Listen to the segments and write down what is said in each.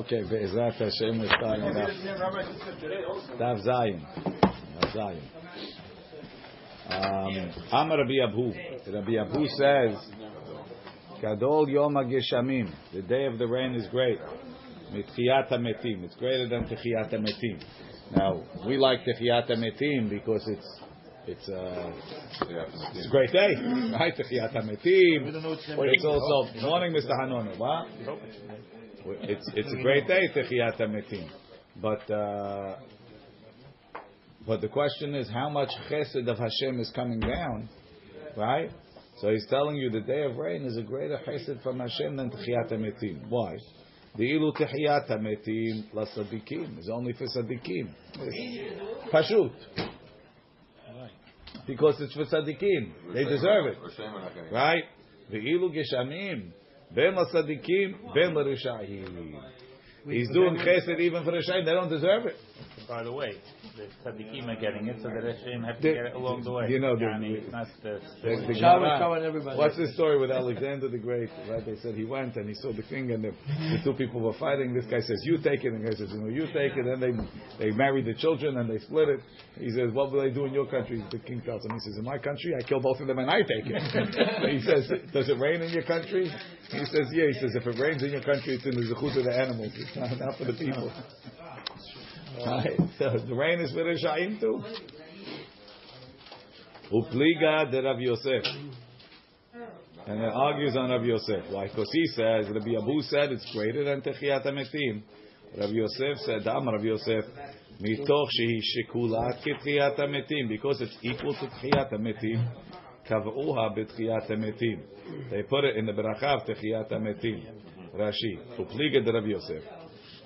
Okay, Be'ezrat Hashem, we're starting off. Dav Zayin. Dav Zayin. Um, Amar Rabbi Abu. Rabbi Abu says, Gadol Yom HaGeshamim. The day of the rain is great. Mitchiyat HaMetim. It's greater than Techiyat HaMetim. Now, we like Techiyat HaMetim because it's it's, uh, it's a great day, right? Techiyat HaMetim. It's also, morning, Mr. Hanona. What? It's it's a great day, Techiyat HaMetim. But uh, but the question is, how much Chesed of Hashem is coming down, right? So he's telling you the day of rain is a greater Chesed from Hashem than Techiyat HaMetim. Why? The ilu Techiyat HaMetim la Sadikim is only for Sadikim. Pashut. Because it's for Sadikim. They deserve it. Right? The ilu Geshamim. Ben Sadikim, Ben Rishaim. He's doing chesed even for Rishaim. They don't deserve it. By the way, the tzaddikim are getting it, so the Rishaim have to get it along the way. You know, the, Yani, it's not the, the, the Shower, Gemara- everybody. What's the story with Alexander the Great? Right? They said he went and he saw the king, and the, the two people were fighting. This guy says, "You take it," and the guy says, "You know, you take it." And they they married the children and they split it. He says, "What will they do in your country?" The king tells him, "He says, in my country, I kill both of them and I take it." he says, "Does it rain in your country?" He says, "Yeah." He says, "If it rains in your country, it's in the zechut of the animals. It's not, not for the people." Right? So the rain is for the Shaim too. Upliga de Rav Yosef. And it argues on Rav Yosef. Why? Because he says, Rabbi Abu said it's greater than Techiyat HaMetim. Rav Yosef said, Dam Rav Yosef, mitoch shehi shekulat ketchiyat HaMetim. Because it's equal to Techiyat HaMetim, kav'uha betchiyat HaMetim. They put it in the berachav Techiyat HaMetim. Rashi. Upliga de Rav Yosef.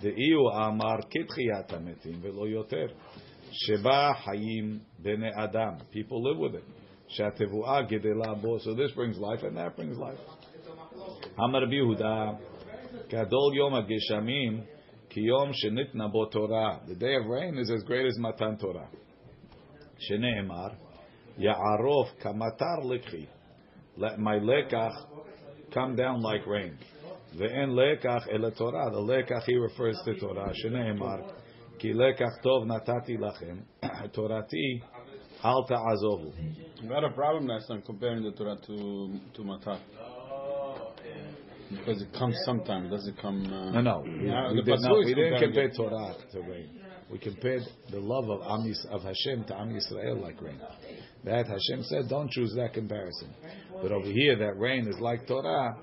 דאיהו אמר כתחיית המתים ולא יותר. שבה חיים בני אדם. People live with it. שהתבואה גדלה בו. So this brings life and that brings life. אמר רבי יהודה, גדול יום הגשמים כיום שניתנה בו תורה. The day of rain is as great as מתן תורה. שנאמר, יערוף כמטר לקחי. Let my lekach come down like rain. Ve'en lekach el Torah. The lekach he refers to Torah. Shneimar ki lekach tov natati lachem torati al ta'azovu. A problem last time comparing the Torah to to matat. Because it comes sometimes, doesn't come. Uh, no, no, we, uh, we, did not, we didn't compare it. Torah to rain. We compared the love of Am Yis, of Hashem to Am Yisrael like rain. That Hashem said, don't choose that comparison. But over here, that rain is like Torah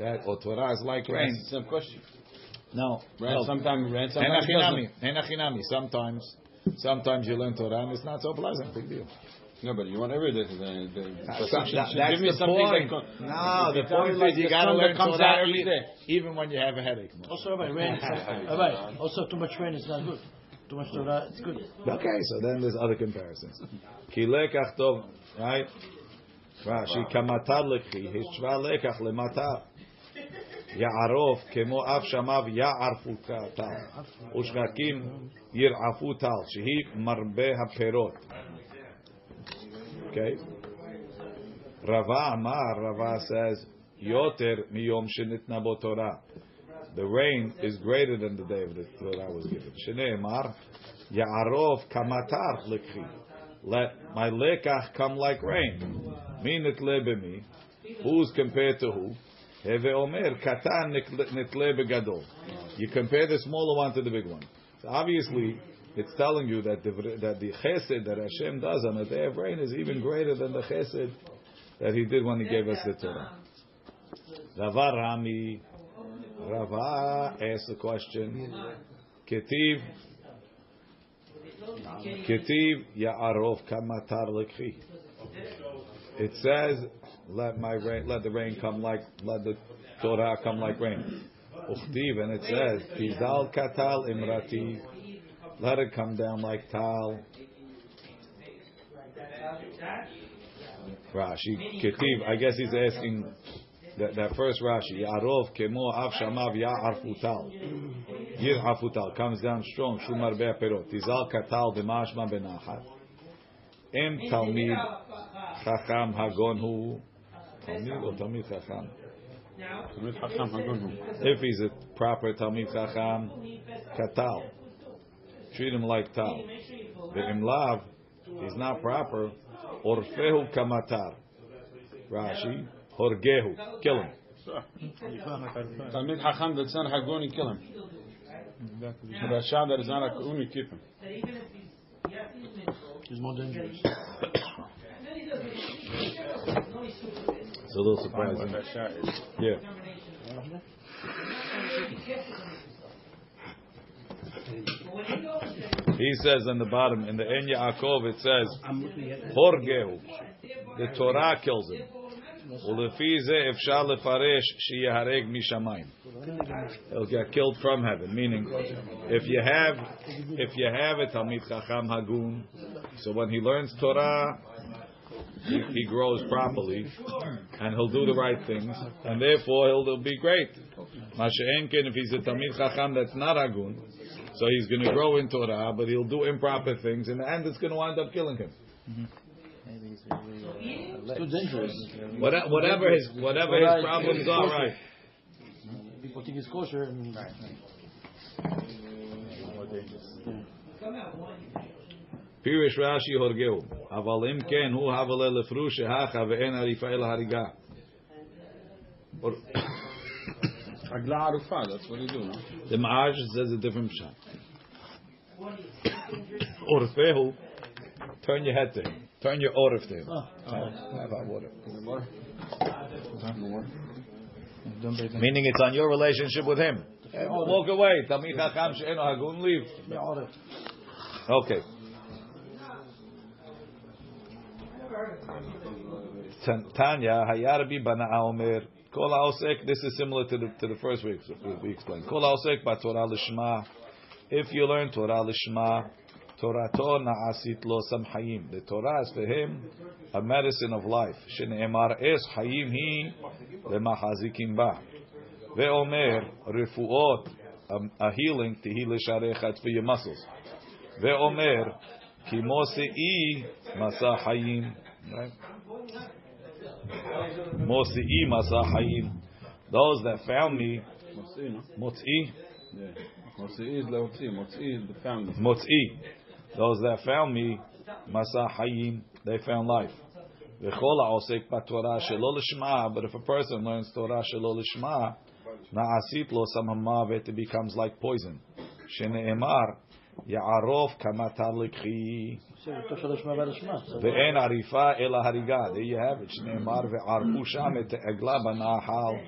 that or Torah is like rain. It's the same question. No, Rain, no. sometimes rain, sometimes it doesn't. Henachinami, Henachinami. Sometimes, sometimes you learn Torah and it's not so pleasant. Big deal. No, but you want every day. The, the, the, That's, Pasuk that- that's give me the something point. that co- no, the If you tell me point is you the got to sun learn that comes Torah out every e- even when you have a headache. Also, Rabbi, rain. Rabbi, also too much rain is not good. Too much Torah, it's good. Okay, so then there's other comparisons. Ki lekach tov, right? Rashi kamatar lekhi, hishva lekach lematar. יערוף כמו אף שמיו יערפו טל, ושחקים ירעפו טל, שהיא מרבה הפירות. Okay? רבה אמר, רבה says, יותר מיום שניתנה בו תורה. The rain is greater than the day of the Torah was given. שנאמר, יערוף כמטר לקחי. Let my lekach come like rain. מי נתלה במי? Who's compared to who? Heveomer katan nitle begadol. You compare the smaller one to the big one. So obviously, it's telling you that the that the chesed that Hashem does on a day of rain is even greater than the chesed that He did when He gave us the Torah. Rava Rami, Rava asked the question. Ketiv, Ketiv Ya'arov kamatar lekhi. It says let my rain, let the rain come like, let the Torah come like rain. And it says, Tizal Katal Imrati, let it come down like tal. Rashi, Ketiv, I guess he's asking that, that first Rashi, Ya'arov Kemo Av Shamav. Yir'afu Tal, comes down strong, Shumar Be'ah Perot. Tizal Katal B'mashma Benachat. Em Talmid Chacham Hagon Hu. Talmid or Talmid Chacham? If he's a proper Talmid Chacham, Katal. Treat him like Tal. The Lav, he's not proper, Orfehu Kamatar. Rashi, Horgehu, kill him. Talmid Chacham that's not Hagoni, kill him. Rasha that is not a Hagoni, keep him. He's more dangerous. It's a little surprising. Yeah. He says on the bottom in the Ein Yaakov it says Horgehu The Torah kills him. ולפי זה אפשר לפרש שיהרג משמיים. He'll get killed from heaven. Meaning, if you have if you have a Talmid Chacham Hagun, so when he learns Torah, he, he grows properly, and he'll do the right things, and therefore he'll, he'll be great. Masha'enkin, if he's a Talmid Chacham that's not Hagun, so he's going to grow in Torah, but he'll do improper things. In the end, it's going to wind up killing him. It's too dangerous. Whatever, whatever his whatever his problems are, right? People think it's kosher. And פירש רש"י הורגהו, אבל אם כן הוא הבלה לפרוש האחה ואין עריפה אלא הריגה. עגלה ערופה, that's what you do, no? The Ma'aj says a different pshat. Orfehu, turn your head to him. Turn your orif to him. Have hot water. Meaning it's on your relationship with him. Walk away. Talmid Chacham she'eno hagun, leave. Okay. Tanya, Hayarbi Bana Omer, Kol Haosek, this is similar to the, to the first week we explained. Kol Haosek ba Torah Lishma. If you learn Torah Lishma, Torato Na'asit Lo Sam Hayim. The Torah is for him a medicine of life. Shene'emar Es Hayim Hi Lemachazikim Ba. Ve'omer Refuot, a, a healing, L'Sharecha, it's for your muscles. Ve'omer Ki Mose'i Masa Hayim. Mosi'i Masahayim. Those that found me. Motzi. Motzi is the found. Motzi. Those that found me. Masahayim. They found life. But if a person learns Torah shelo l'shma, na'asit lo samama, it becomes like poison. Shene'emar ya'arof kamatar likhi, ve'en arifa el hariga. There you have it. Shene'emar ve'arfu sham et egla b'na'ahal.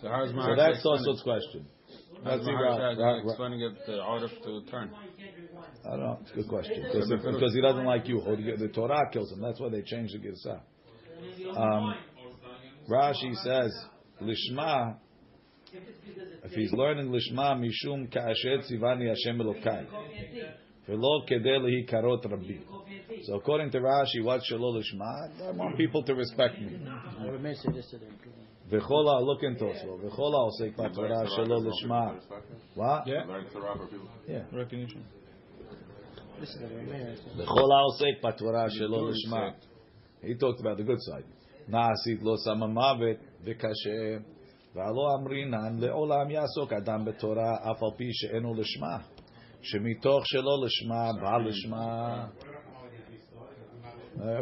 So how is So that's Tosot's question. That's That's Ra- Ra- explaining it out of to turn. I don't know. It's a good question. Because, if- because he doesn't like you. The the Torah kills him. That's why they changed the Girsah. Um, Rashi says, Lishma, if he's learning Lishma, Mishum ka'asher tzivani Hashem Elokai. V'lo kedei lehi karot rabbi. So according to Rashi, what's Shalol Lishma? I want people to respect me. I remember said yesterday. V'chola, look into Oslo. V'chola osek b'Torah Shalol Lishma. What? Yeah. Yeah. Recognition. Listen, I remember. וכל העוסק בתורה שלא לשמה. He talked about the good side. נעשית לו שמה מוות וקשה, והלא אמרינן לעולם יעסוק אדם בתורה אף על פי שאינו לשמה. שמתוך שלא לשמה בא לשמה.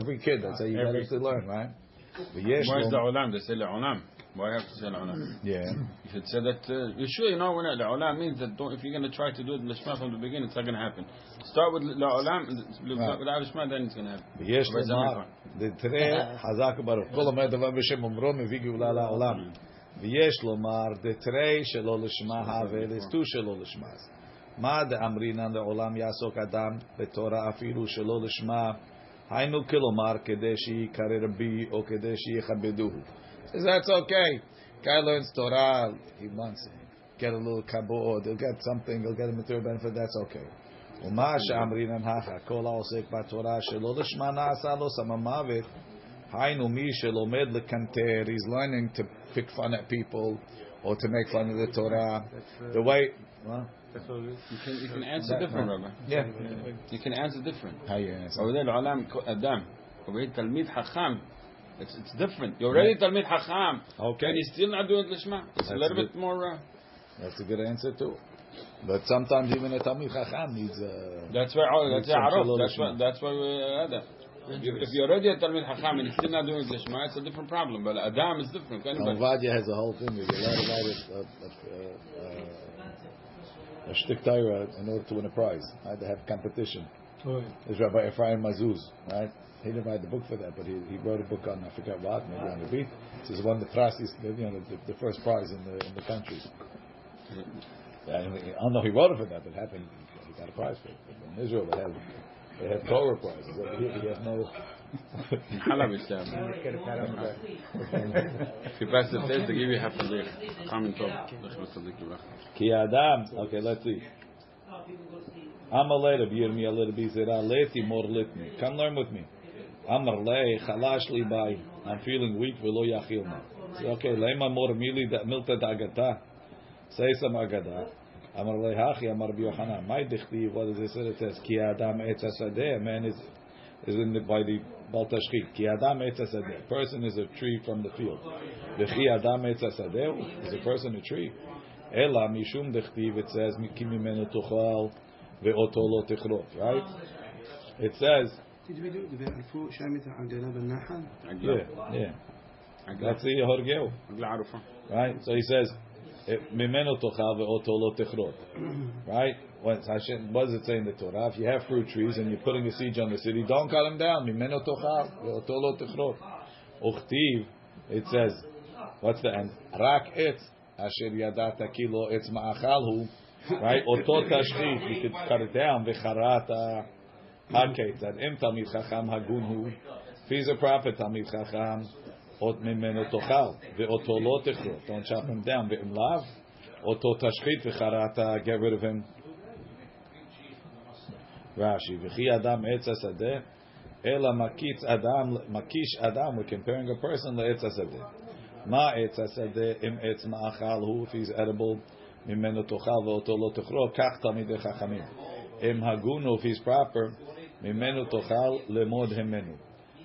Every kid, that's how you got Every- to learn, right? ויש Why is the לו... olam? They say le'olam. Why have to say le'olam? Yeah. You should say that. Uh, you sure you know when le'olam means that don't, if you're going to try to do it lishma from the beginning, it's not going to happen. Start with le'olam, Right. without lishma, then it's going to happen. ויש אבל זה לומר, נכון. דתרא חזק וברוך. כל אומר דבר בשם אומרו מביא גאולה לעולם. ויש לומר, דתרא שלא לשמה ולסטו שלא לשמה. מה דאמרינן לעולם יעסוק אדם בתורה אפילו שלא לשמה, היינו כלומר כדי שיקרא רבי או כדי שיכבדוהו. So that's okay. Guy learns Torah, he wants to get a little kabod, he'll get something, he'll get a material benefit, that's okay. ומה שאמרינן הכה, כל העוסק בתורה שלא לשמה נעשה לו סם מוות, היינו מי שלומד לקנטר, he's learning to pick fun at people or to make fun of the Torah. Uh, the way. You can, answer different, Rabbi. Yeah. You can answer different. How you answer? Over Alam Adam. Over here, Talmid Hacham. It's, it's different. You're already Talmid Hacham. Okay. And you're still not doing Lishma. It's that's a little a bit more. Uh, that's a good answer, too. But sometimes even a Talmid Hacham needs a. Uh, that's why, oh, that's, why That's why, that's why we uh, that. If if you're already a Talmid Chacham and you're still not doing it Lishma, it's a different problem. But Adam is different. Anybody. Novadia has a whole thing where you're allowed to write a, a, a, a, a shtick Torah in order to win a prize. Right? They have competition. Oh, There's Rabbi Ephraim Mazuz, right? He didn't write the book for that, but he, he wrote a book on I forget what, maybe on the beat. This is one of the prizes, you know, the, the first prize in the in the country. Mm-hmm. Yeah, I, don't know if he wrote it for that, but it happened he got a prize for it. But in Israel, they have they have Torah prizes. Over here, he has no. Halab is there. If you pass the test, they give you half a day. Comment top. Ki Adam. Okay, let's see. Amalei Rabbi Yirmiyah Lirbi Zera Leti Mor Litni. Come learn with me. Amar Lei Chalash Li Bai. I'm feeling weak. Velo Yachilna. Say, okay, Lema Mor Mili Milta Dagata. Say some Agada. Amar lehachi, Amar My dichtiv, what does it say? It says, Ki adam etz asadeh. Man is is in the, by the Bal Tashchit. Ki adam etz asadeh. Person is a tree from the field. V'chi adam etz asadeh is a person a tree. Ela mishum dichtiv. It says, Mikimimenu tuchal ve'oto. Right? It says. Did we do? Yeah, yeah. That's the Horgeu. Right? So he says eh, mimenu ve'oto lo tichrot. Right? What does it say in the Torah? If you have fruit trees and you're putting a siege on the city, don't cut them down. Mimenu tochal ve'oto lo tichrot. Uchtiv. It says what's the end? Rak etz asher yadata kilo etz ma'achal hu. Right? Oto tashchit. You could cut it down. Im tamid chacham hagun hu. If he's a prophet, tamid chacham. Ot mimenu tochal. Ve'oto lo tichrot. Don't chop him down. Oto tashchit v'charata. Get rid of him. Rashi. V'chi adam etz hasadeh. Ela makitz adam, makish adam. We're comparing a person le'etz hasadeh. Ma etz hasadeh im etz ma'achal hu. If he's edible, mimenu tochal ve'oto lo tichrot. Kach tamidei chachamim. Im hagunu, if he's proper, mimenu tochal lemod himenu.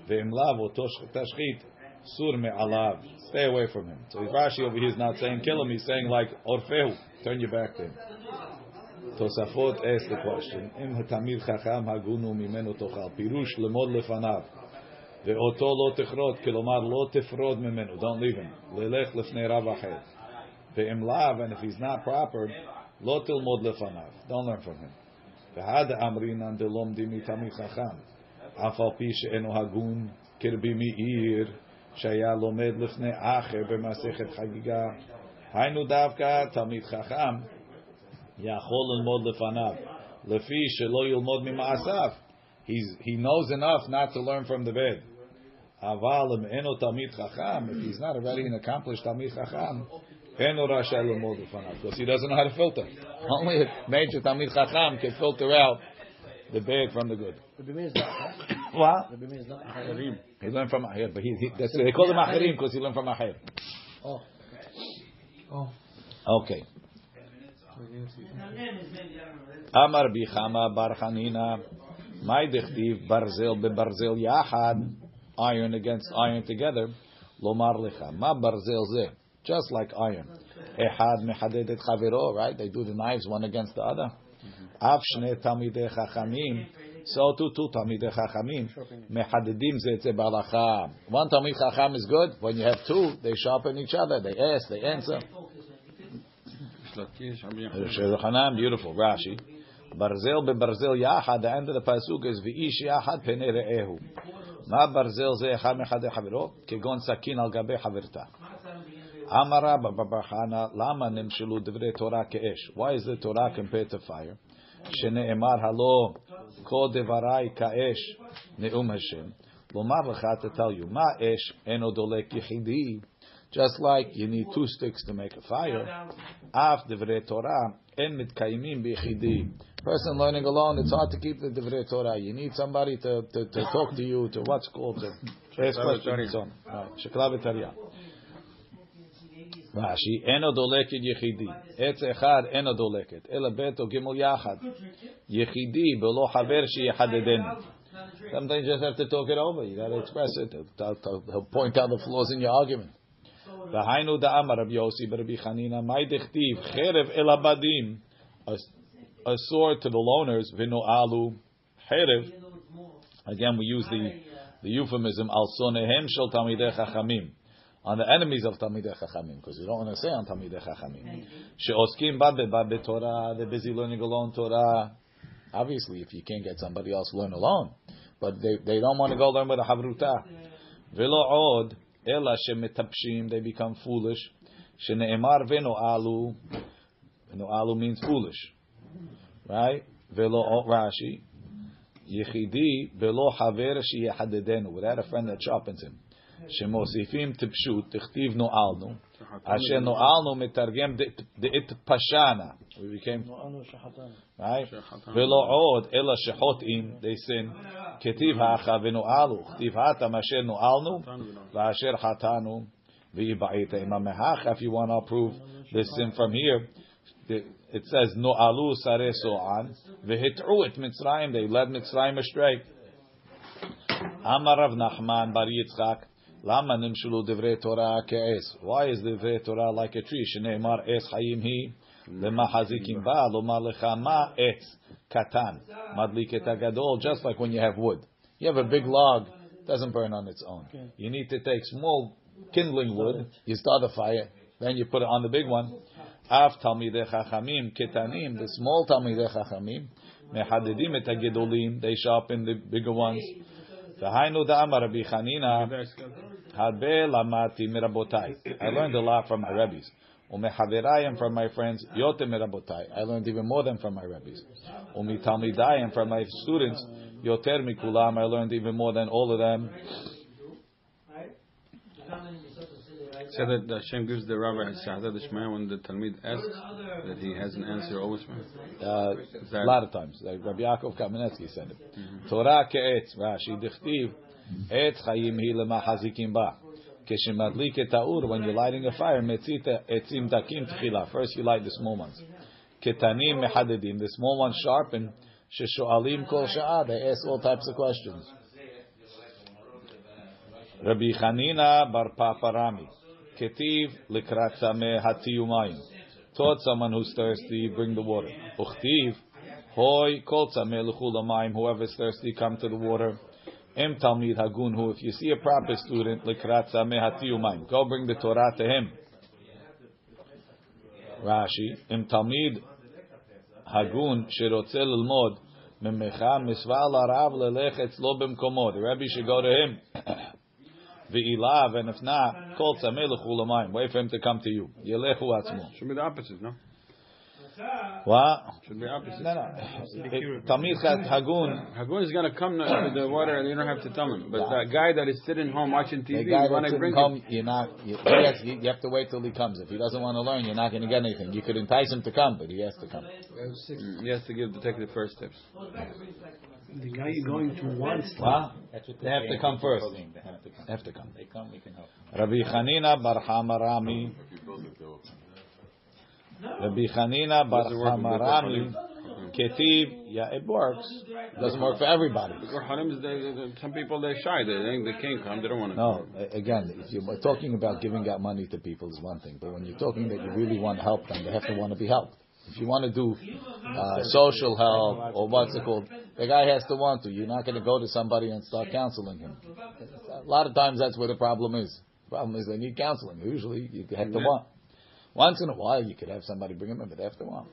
Ve'im lav oto tashchit sur me'alav. Stay away from him. So Rashi over here is not saying kill him. He's saying like orfehu, turn your back to him. Tosafot asks the question: Im hatamir chacham hagunu mimenu tochal pirush lemod lefanav. ואותו לא תכרות, כלומר לא תפרוד ממנו, don't leave him, ללך לפני רב אחר. ואם לאו, and if he's not proper, לא תלמוד לפניו, don't learn from him. והד אמרינן דלומדים מתלמיד חכם, אף על פי שאינו הגון כרבי מאיר, שהיה לומד לפני אחר במסכת חגיגה. היינו דווקא תלמיד חכם, יכול ללמוד לפניו, לפי שלא ילמוד ממעשיו. He's, he knows enough not to learn from the bed. אבל אם אינו תלמיד חכם, if he's not already an accomplished תלמיד חכם, אינו רשאי ללמוד לפניו, because he doesn't know how to filter. Only a major תלמיד חכם can filter out the bad from the good. Rabbi Meir is not, huh? What? Rabbi Meir is not. He learned from Acher, but he, he that's, they call him Acherim because he learned from Acher. Oh. oh. Okay. Amar bichama bar Chanina, my dichtiv barzel bebarzel yachad, iron against iron together. Lomar lecha, ma barzel ze, just like iron. Ehad mehadedet chaviro, right? They do the knives one against the other. Av shne tamidei chachamim, so too two tamidei chachamim mehadedim ze etze balacha. One tamid chacham is good. When you have two, they sharpen each other. They ask, they answer. Shulchan beautiful. Rashi. Barzel bebarzel yachad. The end of the pasuk is v'ish yachad pene re'ehu. Ma barzel ze echad mechad chaviro kegon sakin al gabe chavirta. Amara babachana lama nimshelu divrei Torah ke'esh. Why is the Torah compared to fire? Shene'emar halo kol devarai ka'esh ne'um Hashem. Lomar lecha to tell you ma esh eno dolek yichidi. Just like you need two sticks to make a fire. Af divrei Torah en mitkayimim bichidi. Person learning alone, it's hard to keep the divrei Torah. You need somebody to, to, to talk to you, to what's called to ask questions and so on. Right. Shekla v'tariyah. Rashi, yechidi. Etz echad o gimel yachad. Yechidi haver. Sometimes you just have to talk it over. You got to express it. He'll point out the flaws in your argument. V'hainu da'amar Rabbi Yossi b'Rabbi Chanina, may dechtiv cherev el abadim, a sword to the loners, v'no alu cherev. Again, we use the, the euphemism, al sonehem shel tamidei chachamim. On the enemies of Talmidei Chachamim, because you don't want to say on Talmidei Chachamim. She'oskim bad bebad Torah, they're busy learning alone Torah. Obviously, if you can't get somebody else, learn alone. But they, they don't want to go learn with a Havruta. Velo od, ela shemetapshim, they become foolish. Shene'emar veno alu. Veno alu means foolish. Right? Velo Rashi. Yechidi velo haver sheyehadedenu. Without a friend that sharpens him. שמוסיפים טיפשות, תכתיב נועלנו, אשר נועלנו מתרגם דאת פשענה. We became אנו שחטאנו. right? ולא עוד, אלא שחוטאים, they sin, כתיב האחה ונועלו, כתיב האטם אשר נועלנו, ואשר חטאנו, ויבעית עמם האחה, if you want to prove this sin from here, the- it says, נועלו שרי סוען, והטעו את מצרים, they led מצרים astray. אמר רב נחמן בר יצחק, Lama nimshulu divrei Torah ke'es. Why is divrei Torah like a tree? Shneimar es hayim hi lemahazikim ba lomar lecha ma es katan madlik et agadol. Just like when you have wood, you have a big log, doesn't burn on its own. You need to take small kindling wood, you start a fire, then you put it on the big one. Af talmidei chachamim ketanim, the small talmidei chachamim mehadidim et hagedolim. They sharpen the bigger ones. The Hainu Da'amar Rabbi Chanina Harbe lamati mirabotai. I learned a lot from my rabbis. Umehaverayim from my friends. Yote mirabotai. I learned even more than from my rabbis. Umitalmidayim from my students. Yoter mikulam. I learned even more than all of them. Said that Hashem gives the rabbi Shahzad Ishmael when the talmid asks that he has an answer always. Uh, a lot of times. Like Rabbi Yaakov Kamenetsky said it. Mm-hmm. Torah ke'etz, Rashi dichtiv, Et chayim hi lemachazikim ba. Kishimedlik etaur, when you're lighting a fire, metzita etzim takim tchila. First you light the small ones. Ketanim mehadedim, the small ones sharpen. Sheshoalim kol sha'ah, they ask all types of questions. Rabbi Chanina bar Paparami, ketiv likrat sameh hatiyumayim. Taught someone who's thirsty, bring the water. Uchtiv, hoy kol sameh luchulamayim, whoever's thirsty, come to the water. Em talmid hagun hu, if you see a proper student, likrat tzameh hatiu mayim, go bring the Torah to him. Rashi, em talmid hagun shirotze Lmod, memecha misva larav lelech etzlo b'mkomo. The Rebbe should go to him. Ve'ilav, and if not, kol tzameh l'chul wait for him to come to you. Yelechu atzmo. Should be the opposite, no? What? Should be opposite. No, no. Talmid Chat Hagun, Hagun is gonna come to the water and you don't have to tell him. But the guy that is sitting home watching the TV, guy you want to bring home, him. you're not. You, he has, you, you have to wait till he comes. If he doesn't want to learn, you're not going to get anything. You could entice him to come, but he has to come. Mm, He has to give to take the first steps. The guy you're going to wants What? That's They have to come first. They have to come. Have to come. They come, we can help. Rabbi Chanina Bar Hamarami. Rabbi Chanina Bar Does it Hamarami. Ketiv. Yeah, it works. Doesn't work for everybody. Or Harim is- they- they- Some people they're shy. They think they can't come. They don't want to. No, again, if you're talking about giving out money to people is one thing, but when you're talking that you really want to help them, they have to want to be helped. If you want to do uh, social help or what's it called, the guy has to want to. You're not going to go to somebody and start counseling him. A lot of times that's where the problem is. The problem is they need counseling. Usually you have to want. Once in a while you could have somebody bring them in, but after have to want.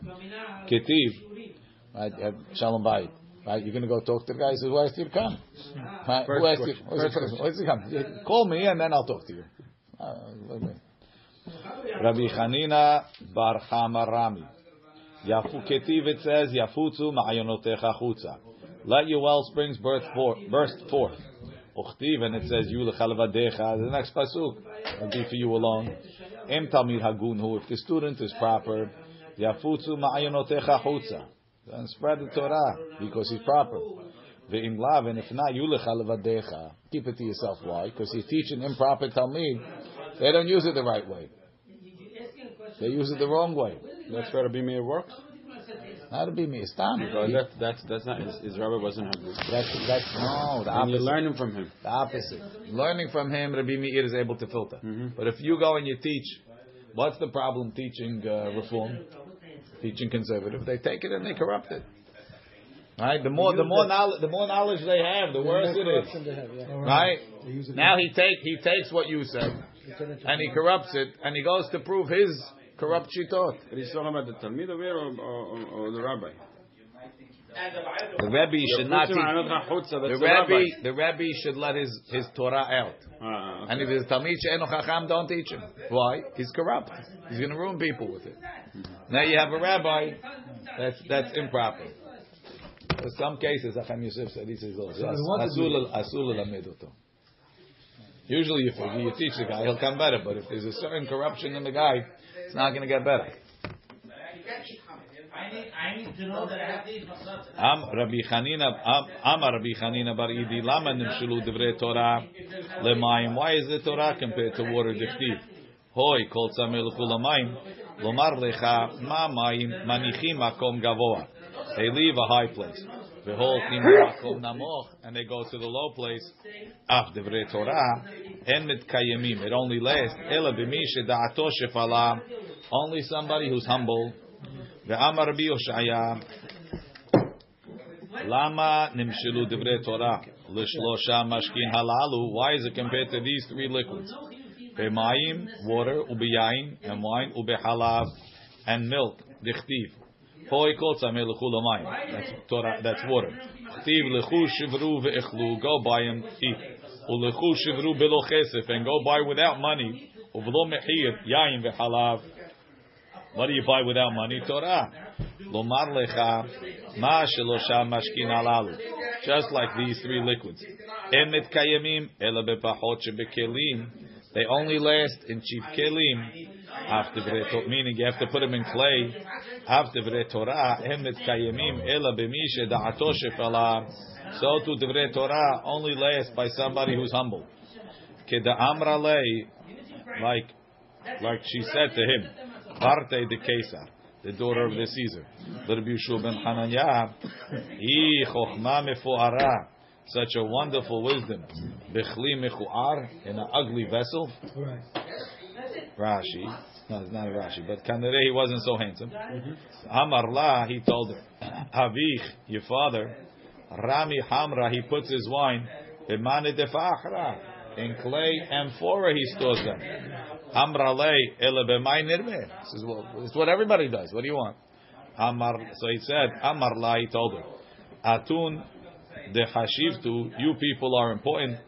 Ketiv, right? You have Shalom Bayit. Right, you're going to go talk to the guy. He says, "Who asked you to come? Right? First Who asked you? question. Who's the First first one? Who's the come? You Call me and then I'll talk to you." Uh, wait a minute. Rabbi Chanina Bar Hamarami. Yafu Ketiv it says Yafutzu Ma'ayonotecha Chutza. Let your well springs burst forth. Burst forth. Uchtiv and it says Yu Lechalvadecha. The next pasuk will be for you alone. Em Talmid Hagunhu. If the student is proper, Yafutzu Ma'ayonotecha Chutza. And spread the Torah because he's proper. Ve'im lav, and if not, you lechalvadecha. Keep it to yourself. Why? Because you teach an improper talmid. They don't use it the right way. They use it the wrong way. That's where Rabbi Meir works. Not Rabbi Meir. Stam. Because that, that's that's not his, his rabbi wasn't happy. That's that's no the And you're opposite. learning from him. The opposite. Learning from him, Rabbi Meir is able to filter. Mhm. But if you go and you teach, what's the problem teaching uh, reform? Teaching conservative, they take it and they corrupt it. Right? The more the more knowledge the more knowledge they have, the worse it is. Have, yeah. Right? They use it Now he take he takes what you said and he corrupts it and he goes to prove his corrupt shitot. But he's talking about the Talmid over here or, or, or, or the rabbi? The Rebbe should not teach. The the Rebbe, the Rebbe should let his, his Torah out. Ah, okay. And if it's Talmid She'enu Chacham, don't teach him. Why? He's corrupt. He's going to ruin people with it. Now you have a rabbi, that's, that's improper. In some cases, Acham Yosef said, he says, yes, they want to do asul asul lelamed oto. Usually if you teach the guy, he'll come better. But if there's a certain corruption in the guy, it's not going to get better. Am Rabbi Chanina, Am Rabbi Chanina Bar Idi, Lama Nimshulu Divrei Torah Lemayim. Why is the Torah compared to water? Dichtiv. Hoy Kol Tzameh L'chu Lamayim. Lomar Lecha Ma Mayim Manichim Makom Gavoa. They leave a high place. Behold, Makom Namoch, and they go to the low place. Af Divrei Torah Hen mitkayemim. It only lasts. Ela b'mishe da'ato shefala. Only somebody who's humble. Ve'amar Rabbi Yoshaya. Lama nimshilu divrei Torah. Lishlosha mashkin halalu. Why is it compared to these three liquids? Be'mayim, water, u'be'yayin, and wine, u'be'halav, and milk. Dichtiv. Hoi kotza me'lechu. That's Torah, that's water. Dichtiv lechu shivru ve'echlu. Go buy and eat. And go buy without money. Uvlo mechir. What do you buy without money? Torah. Lomar lecha, ma shelosha mashkin alalu. Just like these three liquids. Ela bepachot shebekelim. They only last in cheap kelim. After meaning you have to put them in clay. After Torah, en mitkayemim, ela. So to Devre Torah only lasts by somebody who's humble. Keda amra lei, like like she said to him. Parte de Caesar, the daughter of the Caesar. Rabbi Yeshua ben Hananiah, chokhma mefuara, such a wonderful wisdom. Bechli mechuar, in an ugly vessel. Rashi, no, it's not a Rashi, but Kanere he wasn't so handsome. Mm-hmm. Amar la, he told her, Avich, your father, Rami Hamra, he puts his wine, Bimane defachra, in clay amphora he stores them. Amra le ele b'may nirme. This is what this is what everybody does. What do you want? Amar. So he said, Amar la. He told her, Atun de hashivtu. You people are important.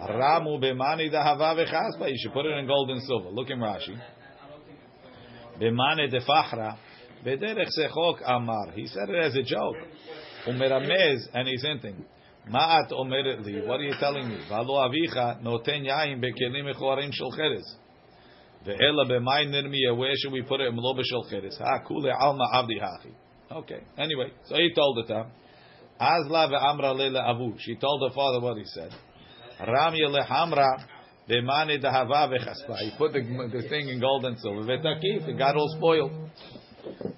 Ramu b'mani dahava v'chaspa. You should put it in gold and silver. Look in Rashi. B'mani defachra. Bederech sechok amar. He said it as a joke. Umeramez, and he's hinting. Ma'at omeret li. What are you telling me? Valo avicha noten yain bekelim mechorim shel cheres. Ve'ela b'may nirmiya. Where should we put it? Mlo b'shel cheres. Ha kule alma avdi hachi. Okay. Anyway, so he told it to her. Azla ve'amra leila avu. She told her father what he said. Ramya lehamra b'mani dahava v'chaspa. He put the, the thing in gold and silver. Ve'takif. It got all spoiled.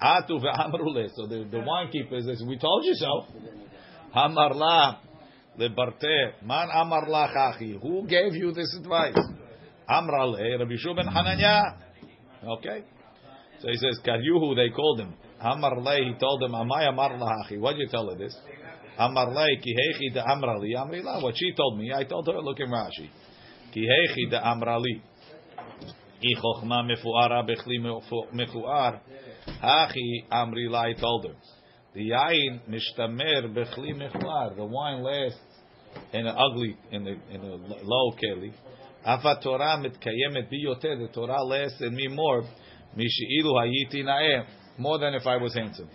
Atu ve'amru le. So the, the says, we told you so. Hamar la lebarte. Man amarla chachi. Who gave you this advice? Amra le Rabbi Shua ben Hananya. Okay. So he says, Karyuhu, they called him. Amar le, he told him, Amay amar la hachi. What did you tell her this? Amar le, ki hechi de amra li. Amri la. What she told me, I told her, look in Rashi. Ki hechi de amra li. I chokhma mefuara bechli mefuar. Hachi amri la, I told her. The yain mishtamer bechli mefuar. The wine lasts in an ugly, in a, in a low keli. Afa Torah mitkayemet biyoter. The Torah lasts in me more. Mishi'ilu hayiti na'eh. More than if I was handsome.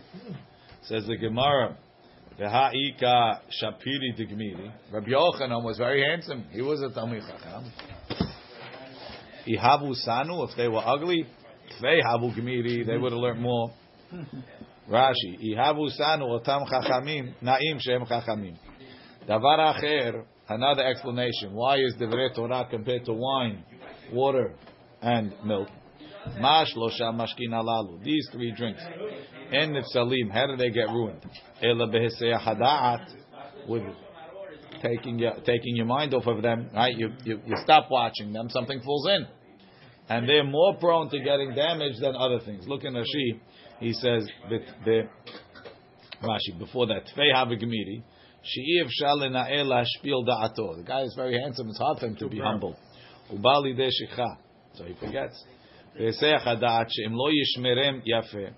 Says the Gemara. V'ha'ika shapiri digmiri. Rabbi Yochanan was very handsome. He was a Talmid Chacham. Ihavu sanu. If they were ugly, they havu gmiri. They would have learned more. Rashi. Ihavu sanu otam chachamim. Na'im shem chachamim. Davar acher. Another explanation. Why is the Torah compared to wine, water, and milk? Ma shlosha mashkin alalu. These three drinks. En nifsalim. How do they get ruined? Ela hadaat. With taking your taking your mind off of them, right? You, you you stop watching them, something falls in, and they're more prone to getting damaged than other things. Look in Rashi, he says the the Rashi before that Tfei Havigmiri. She'iv shalina ela shpil da'ato. The guy is very handsome. It's hard for him to be humble. Ubali de. So he forgets. Ve'esech hadat she'im lo yishmerem yafe.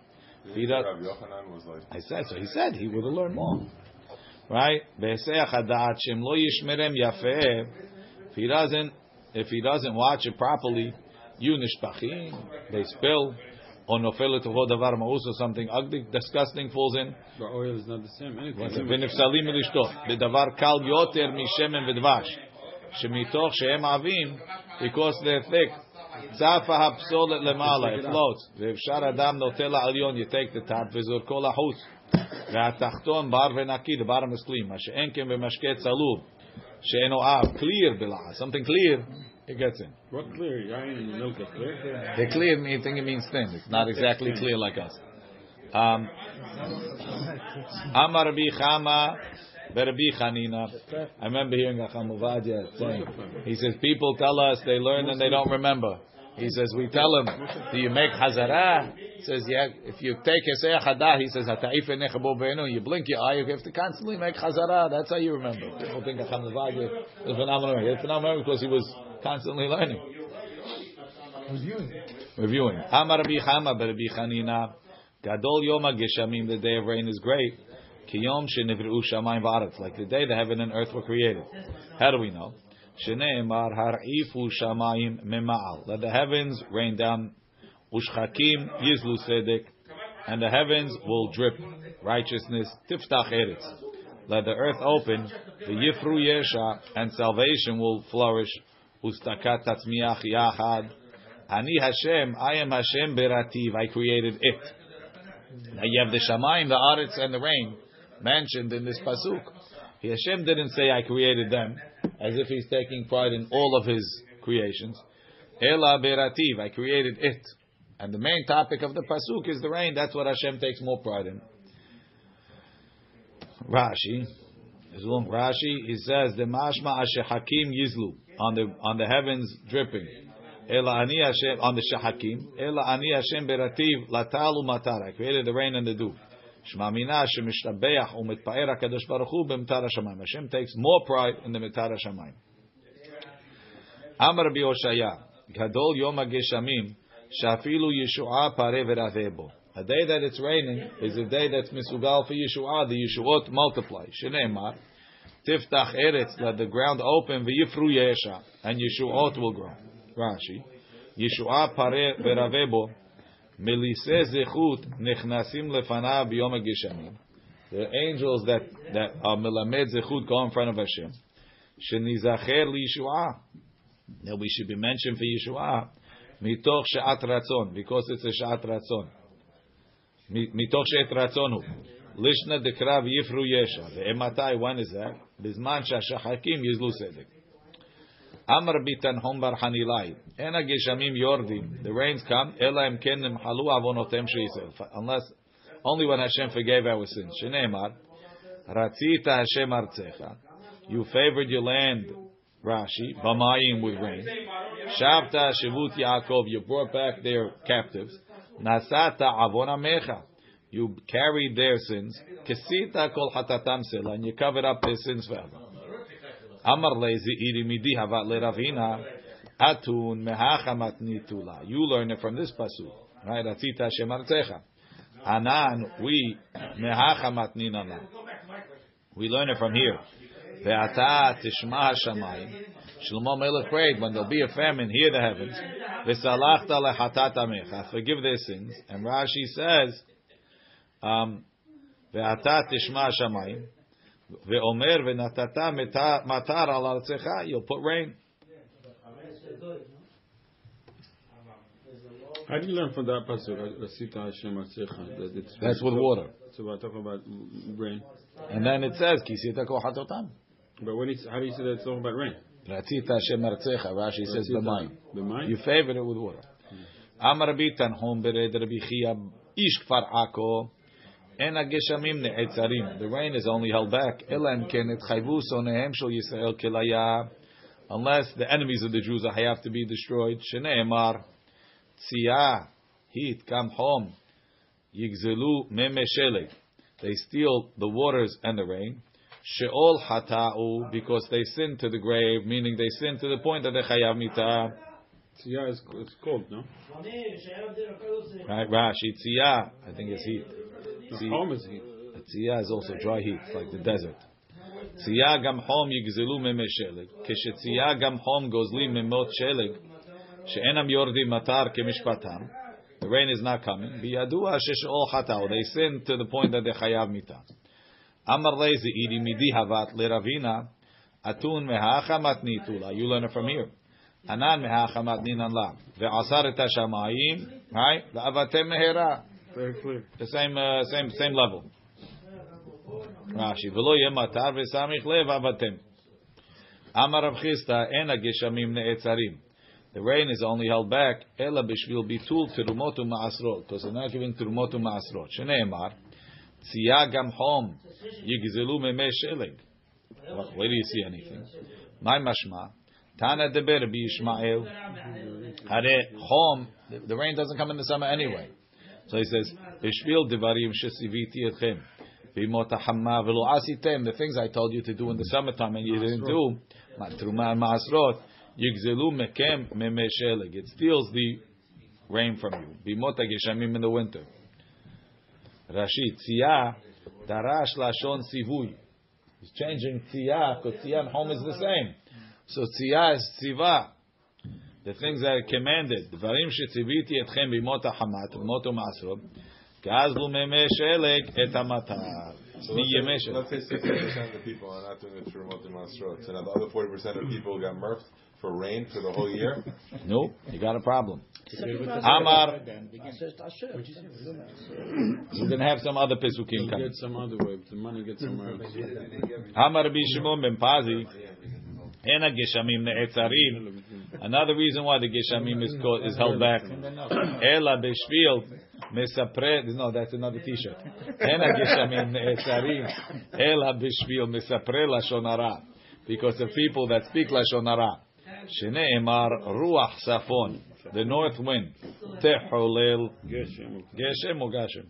He does- Rabbi Yochanan was like, I said so. He said he would have learned more, right? Ve'esech hadat she'im lo yishmerem yafe. If he doesn't, if he doesn't watch it properly, you nishpachim, they spill. Or nofel letovo davar ma'us or something ugly, disgusting falls in. The oil is not the same. Anything. ונפסלים מלשתות, בדבר קל יותר משמן ודבש, שמתוך שהם עבים, because they're thick, צפה הפסולת למעלה, it floats, ואפשר אדם נוטה לעליון, you take the top וזורקו לחוץ, והתחתון בר ונקי, the bottom is clean, מה שאין כן במשקה צלוב, שאינו אב, clear בלעה, something clear, it gets in. What clear? Yain and milk is clear. The clear mean thing it means thin. It's not exactly clear like us. Um, Amar Rabbi Chama, Rabbi Chanina. I remember hearing Acham Ovadia saying, he says, people tell us they learn and they don't remember. He says, we tell them, do you make Hazara? He says, yeah, if you take Hesei Hadah, he says, "Hata'if einecha bo you blink your eye, you have to constantly make Hazara. That's how you remember. People think Acham Ovadia is phenomenal. He's phenomenal because he was constantly learning. Reviewing. Amar Rabbi Chama Rabbi Chanina. Gadol Yom HaGeshamim, the day of rain is great. Ki Yom Shenivru Shamayim V'aretz, like the day the heaven and earth were created. How do we know? Shneimar Har'ifu Shamayim Mema'al. Let the heavens rain down. Ushchakim Yizlu Sedek. And the heavens will drip righteousness. Tiftach Eretz. Let the earth open. The Yifru Yesha. And salvation will flourish. Ustakat Tatzmiach Yachad. Ani Hashem, I am Hashem Berativ, I created it. Now you have the Shamayim, the Aretz, and the rain mentioned in this pasuk. Hashem didn't say I created them, as if he's taking pride in all of his creations. Ela Berativ, I created it. And the main topic of the pasuk is the rain. That's what Hashem takes more pride in. Rashi, Rashi, he says the mashma ashehakim yizlu on the on the heavens dripping. Ela ani Hashem on the shahakim. Ela ani Hashem berativ latal umatar. I created the rain and the dew. Shma mina shemishtabeach umitpaer hakadosh baruch hu b'mitar hashamayim. Hashem takes more pride in the mitar hashamayim. Amar Rabbi Oshaya, Gadol Yom HaGeshamim, Shafilu Yeshua Pare Veravebo. A day that it's raining is a day that's misugal for Yeshua. The Yeshuot multiply. Shneimar, Tiftach Eretz, let the ground open, v'yifru Yesha, and Yeshuot will grow. Rashi, Yeshua Pare Veravebo, Melise Zechut Nechnasim Lefanav Yom HaGeshamim. The angels that, that are Melamed Zechut go in front of Hashem. Shenizacher Yeshua that we should be mentioned for Yeshua mitoch she'at ratzon because it's a she'at ratzon. Mi- Mitoch she'at ratzon hu. Lishna dekrav yifru yesha. Ve'ematai, when is that? She'ashachakim yizlu sedek. Amar bitan hom bar hanilai. Ena geshamim yordim. The rains come. Ela im ken nimhalu avonotem she'isel. Unless, only when Hashem forgave our sins. Shneimar. Ratzita Hashem artzecha. You favored your land Rashi, Bamayim with rain. Shavta Shivut Yaakov, you brought back their captives. Nasata Avon Amecha, you carried their sins. Kesita Kol Hatatam Sela, and you covered up their sins forever. Amar Lezi Iri Midi Havat Leravina, Atun Mehachamat Nitula. You learn it from this pasuk, right? Atzita Hashem Artecha. Anan, we Mehachamat Ninana. We learn it from here. Ve'ata tishma hashamayim. Shlomo Melech prayed, when there'll be a famine, hear the heavens. V'salachta lechatat amecha. Forgive their sins. And Rashi says, um, tishma hashamayim. Ve'omer ve'natata meta- matar al artzecha. You'll put rain. How do you learn from that pasuk? Rasita Hashem Artzecha. that it's- That's with water. So we're talking about rain. And then it says, Kisita kohatotam. But when it's, how do you say that it's talking about rain? Ratzita Hashem artzecha. Rashi says, b'mayim. You favor it with water. Amar Rabbi Tanhum bered Rabbi Chia ish kfar Ako. En. The rain is only held back. Unless the enemies of the Jews are have to be destroyed. Shneemar tziyah heat come home. Yigzelu memeshelek. They steal the waters and the rain. Sheol hata'u because they sin to the grave, meaning they sin to the point that they chayav mitah. Tziyah is it's cold, no? Right, Rashi, Tziyah, I think it's heat. The home is heat. Tziyah is also dry heat, like the desert. Tziyah gam hom yigzelu meme sheleg. Keshetziyah gam hom gozli memot sheleg. She'enam yordi matar kemishpatam. The rain is not coming. Biyadua sheshol hatao. They sin to the point that they chayav mita. Amar lezi idi midi havat leravina. Atun mehacha matnitula. You learn it from here. Hanan mehachamat ninan la ve'asar et hashamayim right la'avatem mehera. Very clear. The same uh, same same level. Rashi v'lo yematar ve'samich lev avatem. Amar Rav Chisda en hageshamim ne'etzarim. The rain is only held back ela b'shvil bitul terumot u'ma'asrot because they're not giving terumot u'ma'asrot. Shneimar tziyah gam hom yigzelu memeh sheleg. Where do you see anything? My mashma. Tana deber b'Yishmael. Hare chom. The rain doesn't come in the summer anyway. So he says, "Bishvil devarim shesiviti etchem. The things I told you to do in the summertime and you didn't do. Matruma maasrot yigzelu mekem memesheleg. It steals the rain from you. B'imota geshamim in the winter. Rashi tia darash lashon sivui. He's changing tia, because tzia and home is the same. So tziyah is tziva. The things that are commanded. דברים שציוויתי אתכם בימות החמה, תרומות ומעשרות, גזלו מימי שלג את המטר. So מימי let's say, שלג. let's say 60% of the people are not doing the Turumot and Masrot. So now the other 40% of people got murked for rain for the whole year. No, you got a problem. Amar, we're going to have some other pesukim You coming. get some other way. The money gets somewhere else. Amar Rabbi Shimon ben Pazi, Ena geshamim ne'etzarim. Another reason why the geshamim is called, is held back. Ela beshvil mesapre. No, that's another T-shirt. Ena geshamim ne'etzarim. Ela beshvil mesapre lashon hara. Because of people that speak lashon hara. Shneemar ruach safon. The north wind. Teholel. Geshem or Gashem?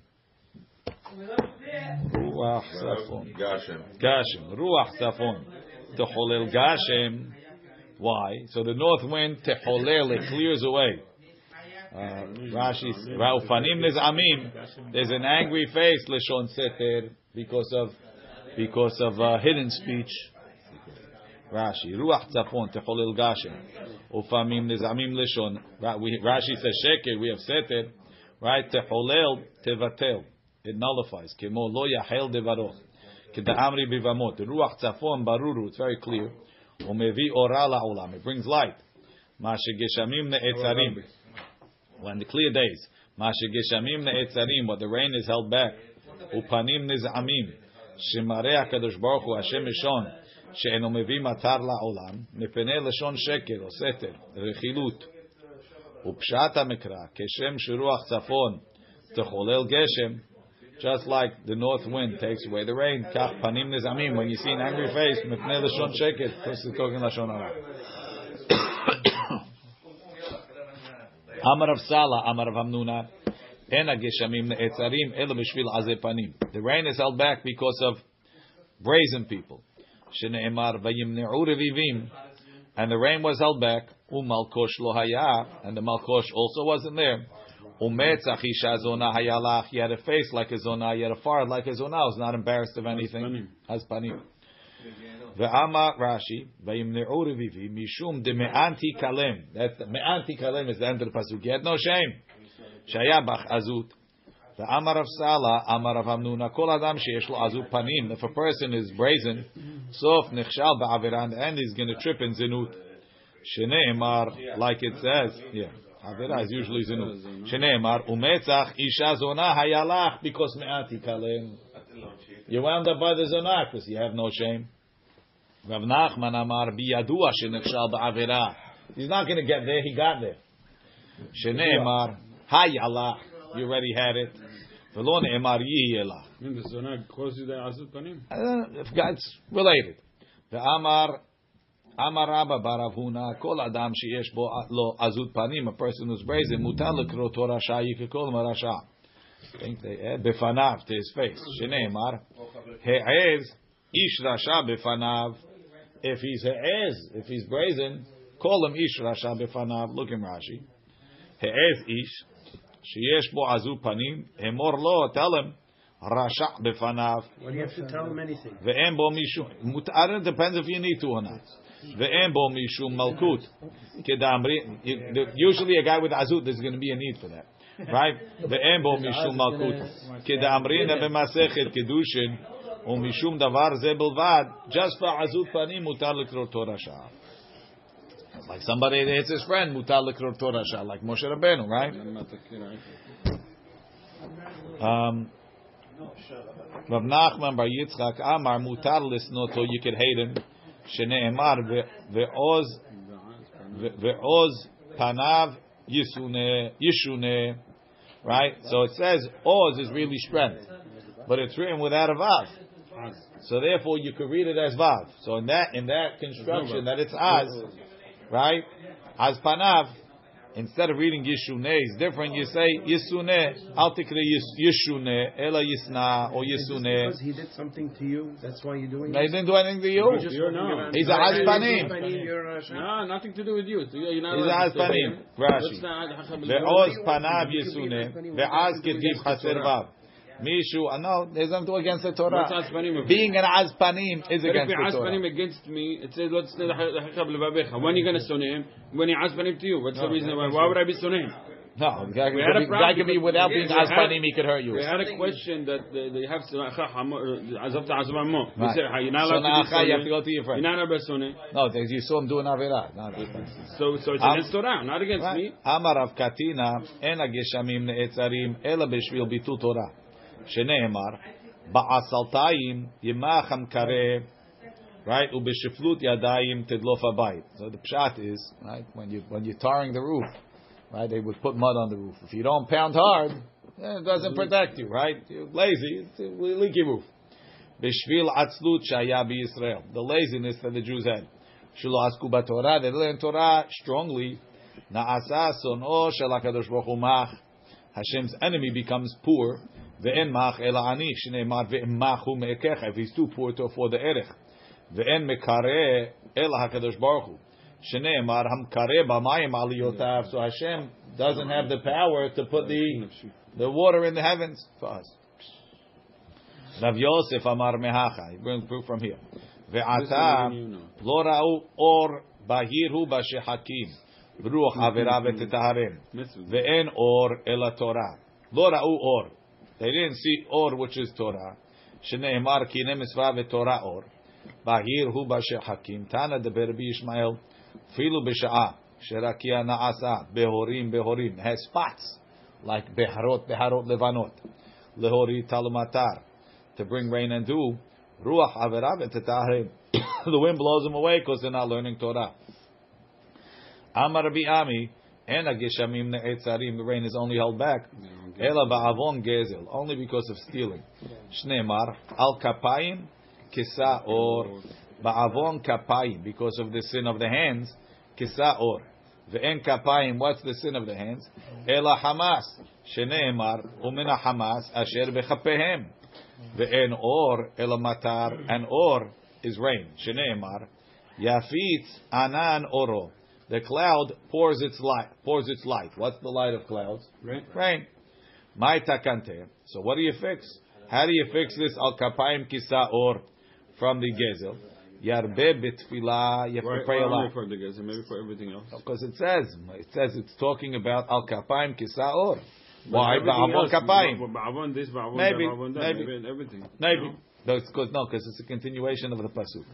Ruach safon. Gashem. Gashem, Ruach Safon, Techolel Gashem. Why? So the north wind Techolel it clears away. Uh, Rashi, Raufanim Nizamim. There's an angry face Leshon Seter because of because of uh, hidden speech. Rashi, Ruach Tzafon Techolel Gashem. Ufamim Nizamim Leshon. Rashi says Sheker. We have Seter. Right? Techolel Tevatel. It nullifies. Kemo lo yahel devaro. Keda'amri bivamot. The ruach tzafon baruru. It's very clear. Umevi ora la'olam. It brings light. Mashegeshamim ne'etzarim. When the clear days. Mashegeshamim ne'etzarim. But the rain is held back. Upanim nizamim. Shemarei HaKadosh Baruch Hu Hashem Mishon. שאינו מביא מטר לעולם, מפני לשון שקר או סתר, רכילות. ופשט המקרא, כשם שרוח צפון תחולל גשם, Just like the north wind takes away the rain, panim nizamim. When you see an angry face, mipnei lashon sheket, person talking lashon hara. Amar of Sala, Amar of Ena geshamim neetzarim elo azepanim. The rain is held back because of brazen people. And the rain was held back. Umalkosh lo haya, and the malkosh also wasn't there. Umetzach isha zona hayalach. He had a face like a zona. He had a forehead like a zona. He was not embarrassed of anything. Has panim. Ve'ama Rashi vayimne'u revivi mishum de me'anti kalem. That's me'anti kalem is the end of the pasuk. He had no shame. Shaya bach azut. Ve'ama Rav Sala, Amar Rav Hamnuna, kol adam sheyesh lo azut panim. If a person is brazen, sof nechshal ba'avera, and the he's going to trip in zinut. Shneimar, like it says, yeah. Avera is usually zinut. Shneimar, umetzach isha zona hayalach, because me'ati kalem. You wound up by the zona because you have no shame. Rav Nachman Amar biyadua shenechshal ba'avera. He's not going to get there. He got there. Shneimar, Hayala. You already had it. V'lo ne'emar yihi elach. In the zona close the azut panim. Uh, if It's related. Ve'amar Amar Rabba Baravuna Kol Adam sheyesh bo lo azut panim. A person who's brazen mutar lekrot rasha. You could call him a rasha. think they add befanav to his face. Shneimar he'ez ish rasha befanav. If he's he'ez, if he's brazen, call him ish rasha befanav. Look in Rashi. He'ez ish sheyesh bo azut panim. Hemor lo. Tell him. Rasha befanav. Do you have to tell him anything? Ve'en bo mishum. Mutar depends if you need to or not. Ve'en bo mishum malkut. Kedamri. Usually a guy with azut, there's going to be a need for that. Right? Ve'en bo mishum malkut. Kedamrina b'masechet kedushin. או משום דבר זה בלבד, just for עזות פנים מותר לקרוא תורה שעה. Like somebody that hits his friend, מותר לקרוא תורה שעה, like Moshe Rabbeinu, right? Um, Rav Nachman Bar Yitzchak Amar mutar lisnoto, you could hate him. Shene'emar ve'oz ve'oz panav yisune yishune. Right? So it says oz is really strength, but it's written without a vav. So therefore, you could read it as vav. So in that in that construction that it's az, right? Az panav. Instead of reading Yishune, it's different. You say Yisune, Al tikre Yishune, Ela Yisna, or Yisune. Because he did something to you, that's why you're doing He didn't do anything to you. You're no. He's a Haspanim. No, nothing to do with you. So you're not He's a allowed to say Haspanim. him. Rashi. That's not- Ve'oz panav Yisune, ve'az ketiv chaser vav. Mishu, I know there's nothing against the Torah. Being an azpanim is against the Torah. azpanim against me, it says, "Let's say the When are you going to stone him? When he azpanim to you, what's no, the reason why? Why would I be stoning him? No, that could, be, without being azpanim, he could hurt you. We had a question that they have sanacha azavta azman mo. You said you're not allowed to be you have to go to your friend. You're not allowed to be No, you saw him doing avera. So, so it's um, against Torah, not against me. Amar av katina en ageshamim neetzarim ela b'shvil bitu Torah. שנאמר, בעשלתיים ימח המקרא, right, ובשפלות ידיים תדלוף הבית. So the pshat is, right, when, you, when you're tarring the roof, right, they would put mud on the roof. If you don't pound hard, eh, it doesn't protect you, right? You're lazy, it's a leaky roof. בשביל עצלות שהיה בישראל, the laziness that the Jews had. שלא עסקו בתורה, they learned Torah strongly. נעשה שונאו של הקדוש ברוך הוא מח. Hashem's enemy becomes poor. Ve'en mach el ani shneimar ve'machu me'ekecha. If he's too poor to afford the erech. Ve'en mekare el hakadosh baruch hu. Shneimar hamkare b'mayim aliyotav. So Hashem doesn't have the power to put the the water in the heavens for us. Rav Yosef Amar Mehacha. He brings proof from here. Ve'ata lo ra'u or bahir hu b'shehakim. Ruach avera v'tetaharen. Ve'en or el Torah. Lo ra'u or. They didn't see or, which is Torah. Shneimar ki nemisva v'Torah or. Bahir hu BaShe hakim. Tana deber b'Yishmael. Filu b'sha'a. Sherakia na'asa. Behorim, behorim. Has spots. Like beharot, beharot levanot. Lehori talumatar. To bring rain and dew. Ruach averav et The wind blows them away because they're not learning Torah. Amar bi'ami. En ageshamim ne'etzarim, the rain is only held back. Ela ba'avon gezel, only because of stealing. Shneimar, al kapayim, kisa or, ba'avon kapayim, because of the sin of the hands, kisa or. Ve'en kapayim, what's the sin of the hands? Ela hamas, shneimar, umina hamas, asher bechapehem. Ve'en or elamatar, and or is rain. Shneimar, yafit anan oro. The cloud pours its light. Pours its light. What's the light of clouds? Rain. Rain. My takante. So what do you fix? How do you fix this al kapayim kisa or from the gezel? Yarbe bitfila. You have Why, to pray a lot for the and maybe for everything else? because it says it says it's talking about al kapayim kisa or. Why? Ba'avon kapayim. Ba'avon this, ba'avon Maybe, that, ba'avon that, maybe. maybe everything. Maybe. No? That's because no, because it's a continuation of the pasuk.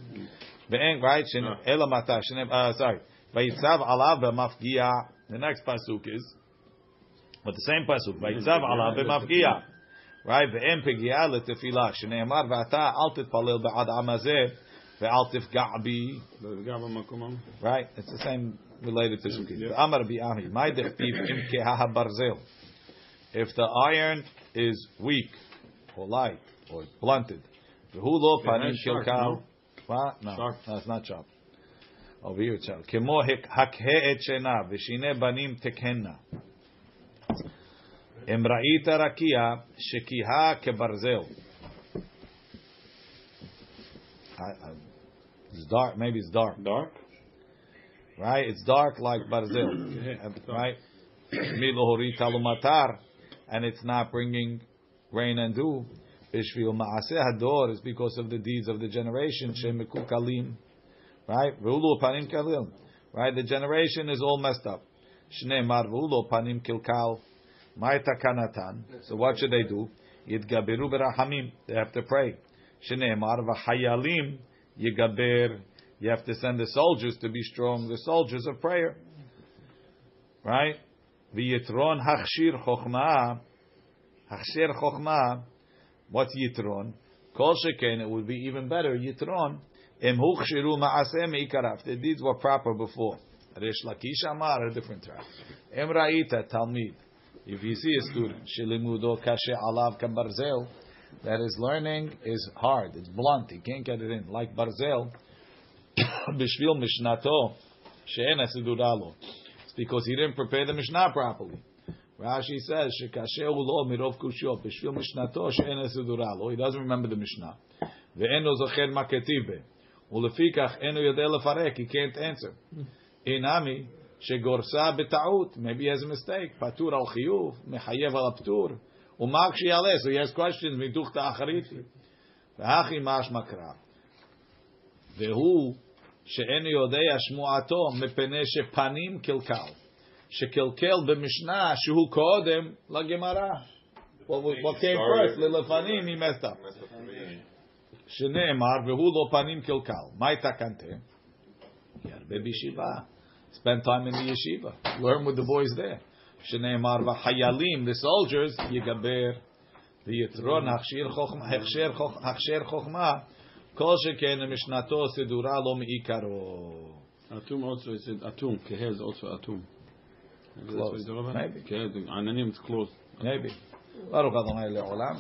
Ve'en right? Shen Ah. elamata. Uh, sorry. Vayitzav alav b'mafgia. The next pasuk is, but the same pasuk. Vayitzav alav b'mafgia. Right? Pegia letefila. Shneimar v'ata al titpalel ba'ad amazeh ve'al tifga' bi. The guy from Makom, Right? It's the same related to Yeah. Amar. My dechtiv im keha barzel. if the iron is weak or light or blunted, v'hu lo panim that's kilkal. no? What? No, Sharp. no, it's not sharp Over here, it's sharp. כמו הקהה את שינה ושיני בנים תקהנה. אם ראית רקיע שכיהה כברזל. I- I- It's dark, maybe it's dark. Dark? right? It's dark like barzil, right? Milohori talumatar, and it's not bringing rain and dew. Bishvil maaseh hador is because of the deeds of the generation. Shemiku kalim, right? Veulu panim kalim, right? The generation is all messed up. Shnei mar veulu panim kilkal, ma'ita kanatan. So what should they do? Yidgaberu berahamim. They have to pray. Shnei mar v'hayalim yigaber. You have to send the soldiers to be strong, the soldiers of prayer. Right? V'yitron hachshir chokhmah. Hachshir chokhmah. What's yitron? Kol sheken, it would be even better. Yitron. The deeds were proper before. Resh Lakish Amar, a different track. Em ra'ita talmid. If you see a student, shelimudo kashe alav kam barzel, that his learning is hard, it's blunt, he can't get it in. Like barzel, bishvil mishnato, she'en asiduralo. It's because he didn't prepare the Mishnah properly. Rashi says, shekashe ulo mirov kushyo, bishvil mishnato, she'en asiduralo. He doesn't remember the Mishnah. Ve'eno zocher ma ketive. Ulefikach eno yodeh lefarek, he can't answer. Inami, שגורסה בטעות, maybe he has a mistake, פטור על חיוב, מחייב על הפטור, ומה כשיעלה, so he has questions, מתוך תאחרית. והכי משמע קרא. והוא שאין יודע שמועתו מפני שפנים קלקל, שקלקל במשנה שהוא קודם לגמרא. What, what came first, ללפנים, he messed up. שנאמר, והוא לא פנים קלקל. מה התקנתם? ירבה בישיבה. Spend time in the yeshiva. Learn with the boys there. שנאמר, והחיילים, the soldiers, יגבר, ויתרון הכשר חוכמה, כל שכן משנתו סידורה לא מעיקרו. Atum also is it Atum. Kehe is also Atum. Maybe that's Close. what he's talking about? Maybe. Kehe, the Ananim is close. Maybe. ברוך אדוני לעולם,